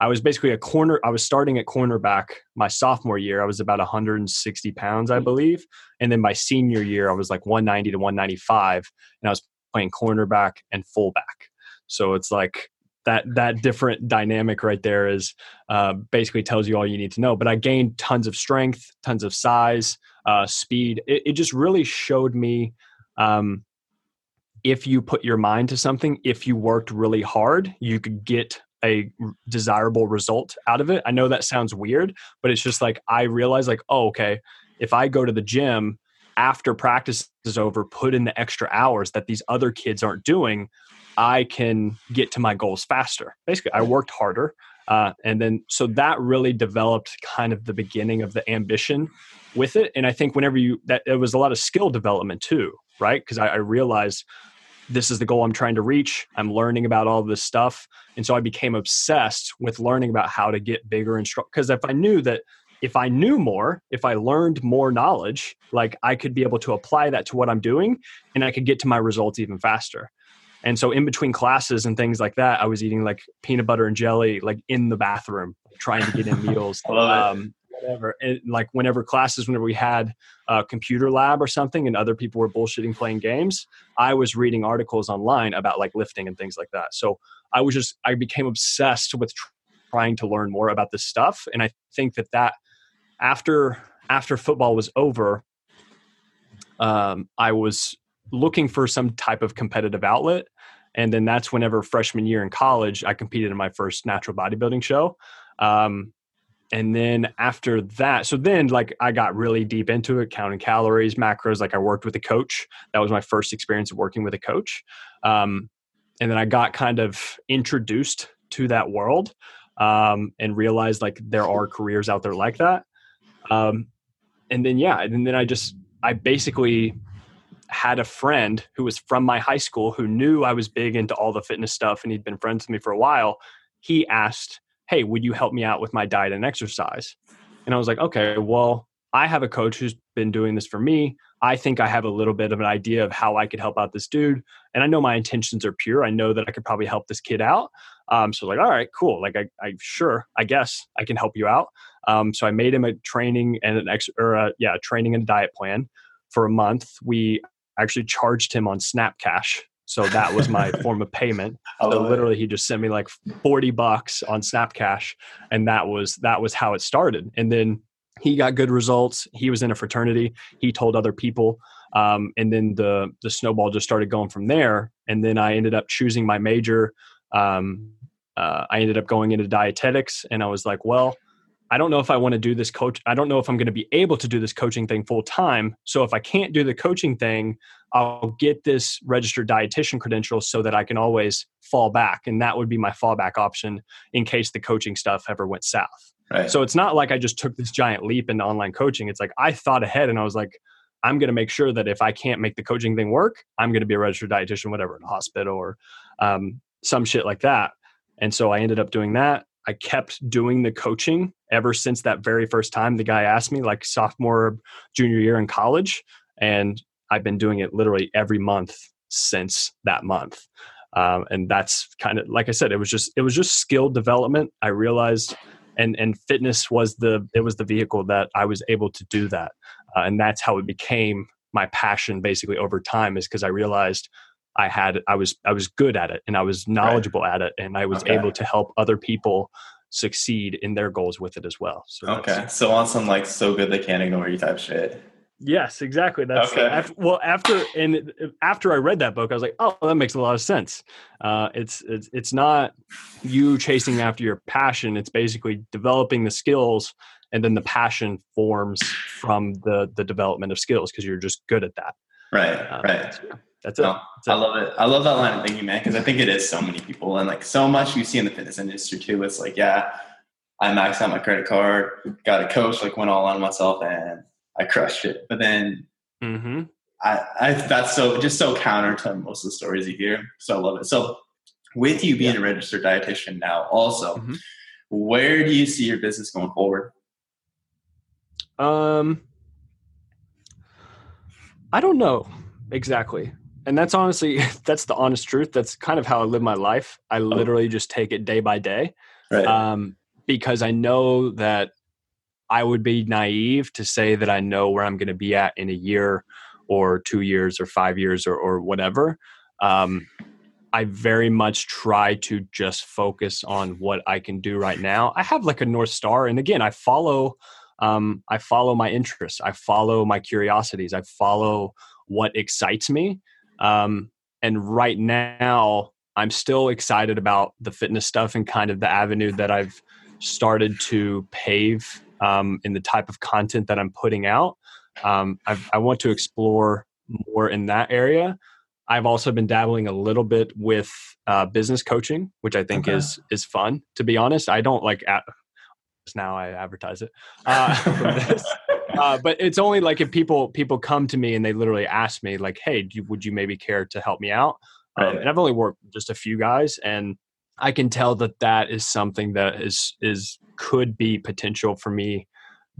I was basically a corner. I was starting at cornerback my sophomore year. I was about 160 pounds, I believe, and then my senior year, I was like 190 to 195, and I was playing cornerback and fullback. So it's like that that different dynamic right there is uh, basically tells you all you need to know. But I gained tons of strength, tons of size, uh, speed. It, it just really showed me um, if you put your mind to something, if you worked really hard, you could get a desirable result out of it. I know that sounds weird, but it's just like I realized like, oh, okay, if I go to the gym after practice is over, put in the extra hours that these other kids aren't doing, I can get to my goals faster. Basically, I worked harder. Uh, and then, so that really developed kind of the beginning of the ambition with it. And I think whenever you, that it was a lot of skill development too, right? Because I, I realized this is the goal I'm trying to reach. I'm learning about all this stuff. And so I became obsessed with learning about how to get bigger and strong. Because if I knew that if I knew more, if I learned more knowledge, like I could be able to apply that to what I'm doing and I could get to my results even faster. And so in between classes and things like that, I was eating like peanut butter and jelly, like in the bathroom, trying to get in meals. um, whatever. And like whenever classes, whenever we had a computer lab or something and other people were bullshitting playing games, I was reading articles online about like lifting and things like that. So I was just, I became obsessed with trying to learn more about this stuff. And I think that that after, after football was over, um, I was looking for some type of competitive outlet. And then that's whenever freshman year in college, I competed in my first natural bodybuilding show. Um, and then after that so then like i got really deep into it counting calories macros like i worked with a coach. That was my first experience of working with a coach. Um, and then i got kind of introduced to that world um, and realized like there are careers out there like that. Um, and then yeah and then i just i basically had a friend who was from my high school who knew i was big into all the fitness stuff and he'd been friends with me for a while. He asked hey, would you help me out with my diet and exercise? And I was like, okay, well, I have a coach who's been doing this for me. I think I have a little bit of an idea of how I could help out this dude. And I know my intentions are pure. I know that I could probably help this kid out. Um, so like, all right, cool. Like I, I sure, I guess I can help you out. Um, so I made him a training and an ex or a, yeah, training and a diet plan for a month. We actually charged him on Snap Cash so that was my form of payment. So literally, it. he just sent me like forty bucks on Snapcash, and that was that was how it started. And then he got good results. He was in a fraternity. He told other people, um, and then the the snowball just started going from there. And then I ended up choosing my major. Um, uh, I ended up going into dietetics, and I was like, well. I don't know if I want to do this coach. I don't know if I'm going to be able to do this coaching thing full time. So if I can't do the coaching thing, I'll get this registered dietitian credential so that I can always fall back. And that would be my fallback option in case the coaching stuff ever went south. Right. So it's not like I just took this giant leap into online coaching. It's like I thought ahead and I was like, I'm going to make sure that if I can't make the coaching thing work, I'm going to be a registered dietitian, whatever, in a hospital or um, some shit like that. And so I ended up doing that. I kept doing the coaching ever since that very first time the guy asked me, like sophomore, junior year in college. And I've been doing it literally every month since that month. Um, and that's kind of like I said, it was just it was just skill development. I realized, and and fitness was the it was the vehicle that I was able to do that, uh, and that's how it became my passion basically over time. Is because I realized I had I was I was good at it and I was knowledgeable right. at it, and I was okay. able to help other people succeed in their goals with it as well. So okay, so on some like so good they can't ignore you type shit. Yes, exactly. That's okay. after, well after and after I read that book, I was like, oh, that makes a lot of sense. Uh, it's it's it's not you chasing after your passion. It's basically developing the skills, and then the passion forms from the the development of skills because you're just good at that. Right. Um, right. So, that's it. No, That's I love it. I love that line of thinking, man, because I think it is so many people and like so much you see in the fitness industry too. It's like, yeah, I maxed out my credit card, got a coach, like went all on myself, and I crushed it. But then mm-hmm. I, I that's so just so counter to most of the stories you hear. So I love it. So with you being yeah. a registered dietitian now, also, mm-hmm. where do you see your business going forward? Um, I don't know exactly. And that's honestly, that's the honest truth. That's kind of how I live my life. I oh. literally just take it day by day. Right. Um, because I know that I would be naive to say that I know where I'm going to be at in a year or two years or five years or, or whatever. Um, I very much try to just focus on what I can do right now. I have like a north star, and again, I follow. Um, I follow my interests. I follow my curiosities. I follow what excites me. Um, and right now, I'm still excited about the fitness stuff and kind of the avenue that I've started to pave um, in the type of content that I'm putting out. Um, i want to explore more in that area. I've also been dabbling a little bit with uh, business coaching, which I think okay. is is fun. To be honest, I don't like. At, now I advertise it, uh, uh, but it's only like if people people come to me and they literally ask me like, "Hey, you, would you maybe care to help me out?" Um, right. and I've only worked just a few guys, and I can tell that that is something that is is could be potential for me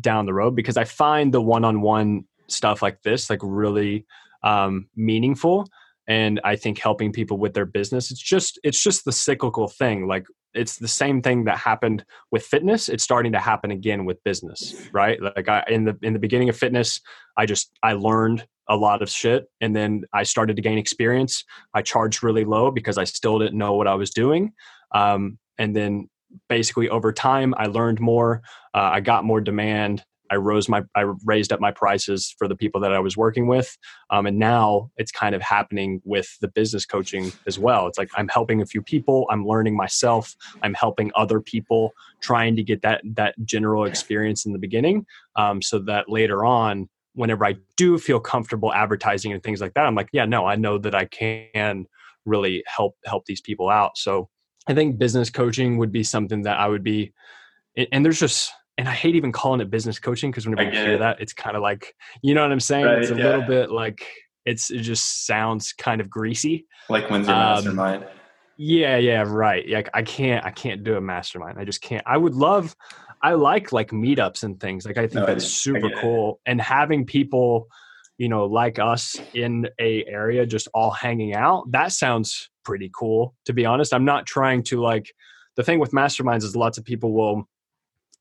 down the road because I find the one-on-one stuff like this like really um, meaningful and i think helping people with their business it's just it's just the cyclical thing like it's the same thing that happened with fitness. It's starting to happen again with business right? Like i in the in the beginning of fitness i just i learned a lot of shit and then i started to gain experience. I charged really low because i still didn't know what i was doing. Um, and then basically over time i learned more uh, i got more demand I rose my I raised up my prices for the people that I was working with, um, and now it's kind of happening with the business coaching as well. It's like I'm helping a few people, I'm learning myself, I'm helping other people, trying to get that that general experience in the beginning, um, so that later on, whenever I do feel comfortable advertising and things like that, I'm like, yeah, no, I know that I can really help help these people out. So I think business coaching would be something that I would be, and there's just and I hate even calling it business coaching because whenever you hear it. that, it's kind of like, you know what I'm saying? Right, it's a yeah. little bit like it's it just sounds kind of greasy. Like when's your um, mastermind? Yeah, yeah, right. Like I can't I can't do a mastermind. I just can't. I would love I like like meetups and things. Like I think no, that's super cool. And having people, you know, like us in a area just all hanging out, that sounds pretty cool, to be honest. I'm not trying to like the thing with masterminds is lots of people will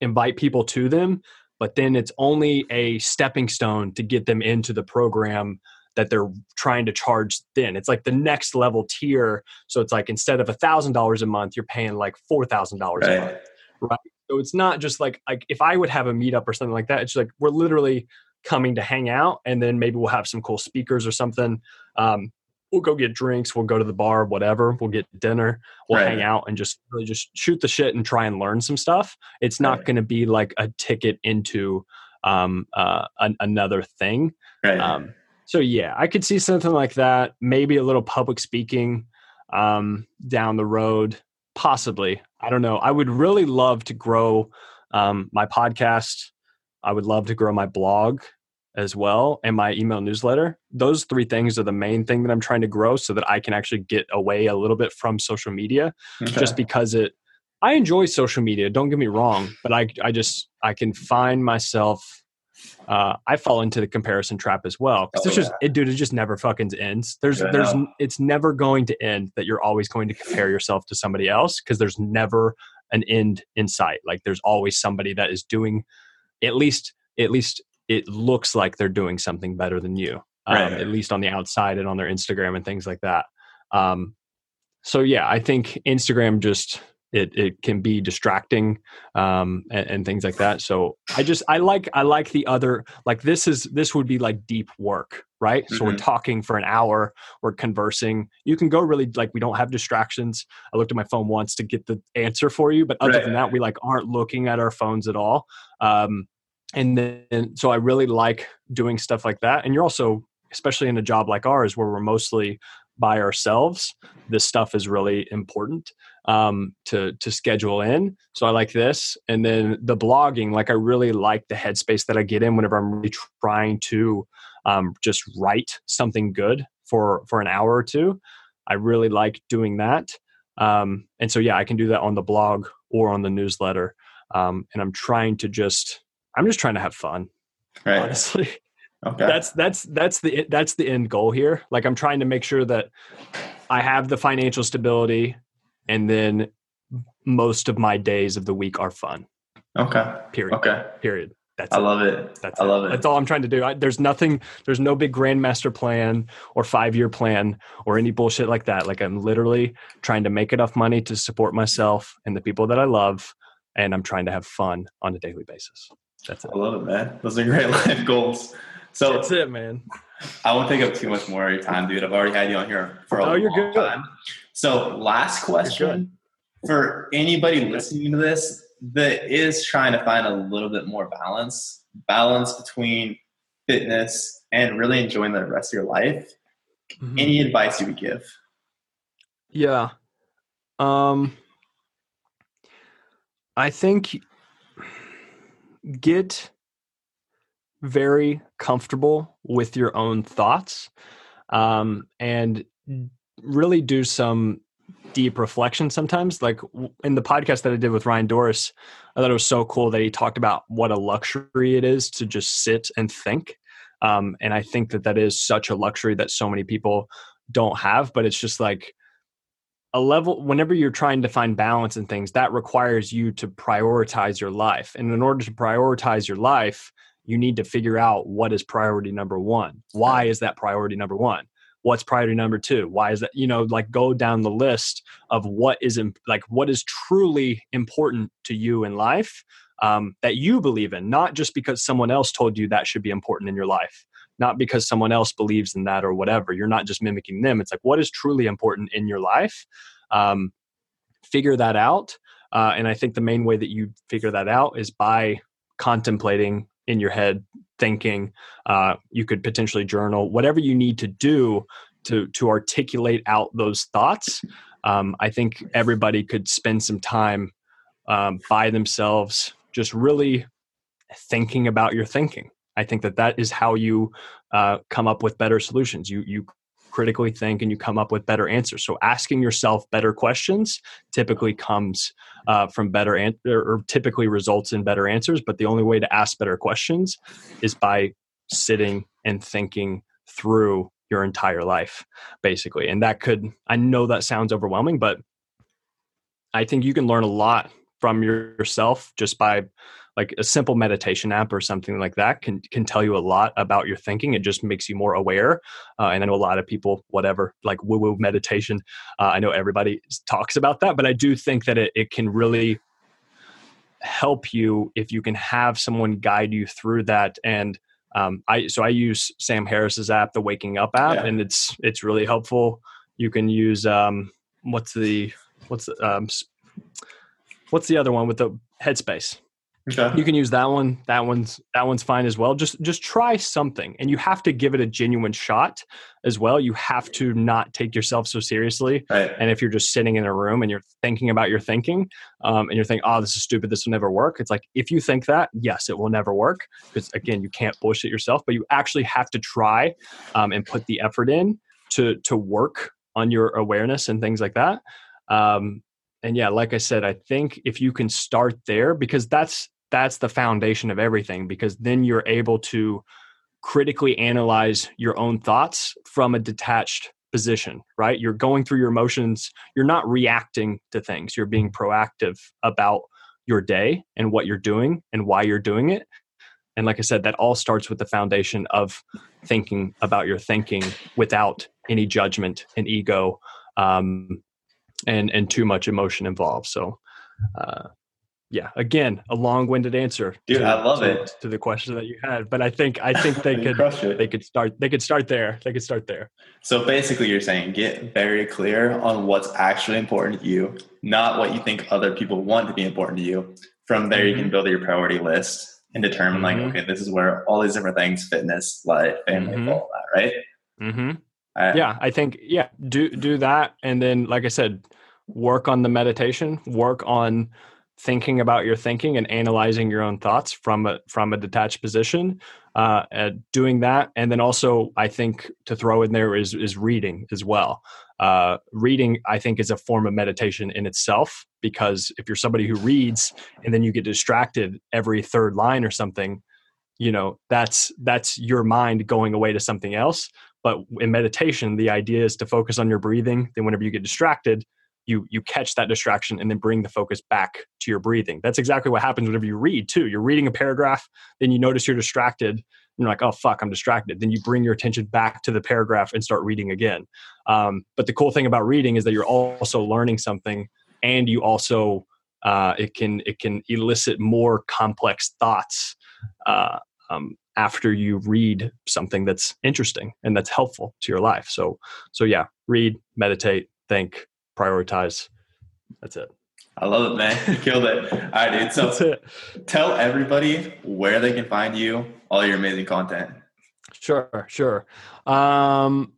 invite people to them, but then it's only a stepping stone to get them into the program that they're trying to charge then. It's like the next level tier. So it's like instead of a thousand dollars a month, you're paying like four thousand dollars a month. Right. So it's not just like like if I would have a meetup or something like that, it's like we're literally coming to hang out and then maybe we'll have some cool speakers or something. Um, we'll go get drinks, we'll go to the bar, whatever, we'll get dinner, we'll right. hang out and just really just shoot the shit and try and learn some stuff. It's not right. going to be like a ticket into um, uh, an, another thing. Right. Um, so yeah, I could see something like that. Maybe a little public speaking um, down the road, possibly. I don't know. I would really love to grow um, my podcast. I would love to grow my blog as well and my email newsletter. Those three things are the main thing that I'm trying to grow so that I can actually get away a little bit from social media okay. just because it I enjoy social media, don't get me wrong, but I I just I can find myself uh, I fall into the comparison trap as well because oh, it's just it, dude. It just never fucking ends. There's yeah, there's it's never going to end that you're always going to compare yourself to somebody else because there's never an end in sight. Like there's always somebody that is doing at least at least it looks like they're doing something better than you, um, right. at least on the outside and on their Instagram and things like that. Um, so yeah, I think Instagram just it it can be distracting um, and, and, things like that. So I just I like I like the other like this is this would be like deep work, right? Mm-hmm. So we're mm-hmm. talking for an hour, we're conversing. You can go really like we don't have distractions. I looked at my phone once to get the answer for you, but other right. than that, we like aren't looking at our phones at all. Um, and then so i really like doing stuff like that. And you're also especially in a job like ours where we're mostly by ourselves this stuff is really important um, to to schedule in. So i like this. And then the blogging like i really like the headspace that i get in whenever i'm really trying to um, just write something good for for an hour or two. I really like doing that. Um, and so yeah i can do that on the blog or on the newsletter. Um, and i'm trying to just I'm just trying to have fun. Right. Honestly. Okay. That's that's that's the that's the end goal here. Like I'm trying to make sure that I have the financial stability and then most of my days of the week are fun. Okay. Period. Okay. Period. That's I it. love it. That's I it. love it. That's all I'm trying to do. I, there's nothing. There's no big grandmaster plan or five year plan or any bullshit like that. Like I'm literally trying to make enough money to support myself and the people that I love, and I'm trying to have fun on a daily basis. That's it. I love it, man. Those are great life goals. So that's it, man. I won't take up too much more of your time, dude. I've already had you on here for a oh, you're good. time. So, last question for anybody listening to this that is trying to find a little bit more balance, balance between fitness and really enjoying the rest of your life. Mm-hmm. Any advice you would give? Yeah. Um I think get very comfortable with your own thoughts um, and really do some deep reflection sometimes. Like in the podcast that I did with Ryan Doris, I thought it was so cool that he talked about what a luxury it is to just sit and think. Um, and I think that that is such a luxury that so many people don't have. But it's just like a level whenever you're trying to find balance in things that requires you to prioritize your life. And in order to prioritize your life you need to figure out what is priority number one. Why is that priority number one? What's priority number two? Why is that you know like go down the list of what is like what is truly important to you in life um, that you believe in not just because someone else told you that should be important in your life not because someone else believes in that or whatever. You're not just mimicking them. It's like what is truly important in your life. Um, figure that out. Uh, and I think the main way that you figure that out is by contemplating in your head, thinking. Uh, you could potentially journal, whatever you need to do to to articulate out those thoughts. Um, I think everybody could spend some time um, by themselves, just really thinking about your thinking. I think that that is how you uh, come up with better solutions. You you critically think and you come up with better answers. So asking yourself better questions typically comes uh, from better an- or typically results in better answers. But the only way to ask better questions is by sitting and thinking through your entire life, basically. And that could I know that sounds overwhelming, but I think you can learn a lot from yourself just by like a simple meditation app or something like that can can tell you a lot about your thinking. It just makes you more aware. Uh, and I know a lot of people, whatever, like woo woo meditation. Uh, I know everybody talks about that, but I do think that it, it can really help you if you can have someone guide you through that and um, I so I use Sam Harris's app, the Waking Up app, yeah. and it's it's really helpful. You can use um, what's the what's the, um, what's the other one with the Headspace? Okay. You can use that one. That one's that one's fine as well. Just just try something, and you have to give it a genuine shot as well. You have to not take yourself so seriously. Right. And if you're just sitting in a room and you're thinking about your thinking, um, and you're thinking, "Oh, this is stupid. This will never work." It's like if you think that, yes, it will never work because again, you can't bullshit yourself. But you actually have to try um, and put the effort in to to work on your awareness and things like that. Um, and yeah, like I said, I think if you can start there, because that's that's the foundation of everything because then you're able to critically analyze your own thoughts from a detached position, right? You're going through your emotions, you're not reacting to things, you're being proactive about your day and what you're doing and why you're doing it. And like I said, that all starts with the foundation of thinking about your thinking without any judgment and ego um, and and too much emotion involved. So uh, yeah again a long-winded answer dude to, i love to, it to the question that you had but i think i think they could they could start they could start there they could start there so basically you're saying get very clear on what's actually important to you not what you think other people want to be important to you from there mm-hmm. you can mm-hmm. build your priority list and determine mm-hmm. like okay this is where all these different things fitness life family mm-hmm. all that right mm-hmm. yeah i think yeah do do that and then like i said work on the meditation work on thinking about your thinking and analyzing your own thoughts from a from a detached position uh, doing that. And then also i think to throw in there is is reading as well. Uh, reading i think is a form of meditation in itself because if you're somebody who reads and then you get distracted every third line or something you know that's that's your mind going away to something else. But in meditation the idea is to focus on your breathing. Then whenever you get distracted you you catch that distraction and then bring the focus back to your breathing. That's exactly what happens whenever you read too. You're reading a paragraph then you notice you're distracted you're like oh fuck i'm distracted. Then you bring your attention back to the paragraph and start reading again. Um, but the cool thing about reading is that you're also learning something and you also uh, it can it can elicit more complex thoughts uh, um, after you read something that's interesting and that's helpful to your life. So so yeah read meditate think prioritize. That's it. I love it, man. You killed it. All right, dude. So That's it. tell everybody where they can find you, all your amazing content. Sure, sure. Um,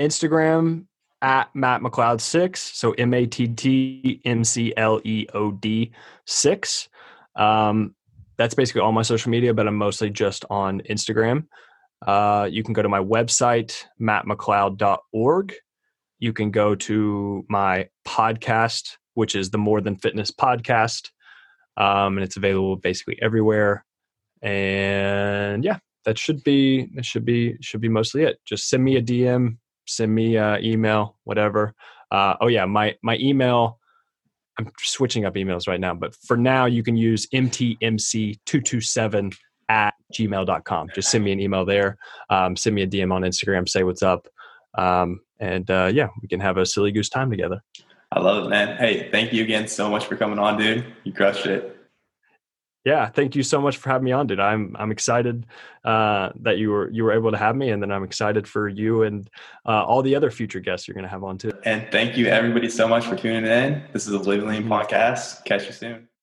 Instagram at Matt McLeod six. So M A T T M C L E O D six. Um, that's basically all my social media, but I'm mostly just on Instagram. Uh, you can go to my website, mattmcleod.org you can go to my podcast, which is the More Than Fitness podcast. Um, and it's available basically everywhere. And yeah, that should be that should be should be mostly it. Just send me a DM, send me an email, whatever. Uh, oh yeah, my my email. I'm switching up emails right now, but for now you can use mtmc227 at gmail.com. Just send me an email there. Um, send me a DM on Instagram, say what's up. Um, and uh, yeah, we can have a silly goose time together. I love it, man. Hey, thank you again so much for coming on, dude. You crushed it. Yeah, thank you so much for having me on, dude. I'm I'm excited uh, that you were you were able to have me, and then I'm excited for you and uh, all the other future guests you're going to have on too. And thank you everybody so much for tuning in. This is the Live Lean podcast. Catch you soon.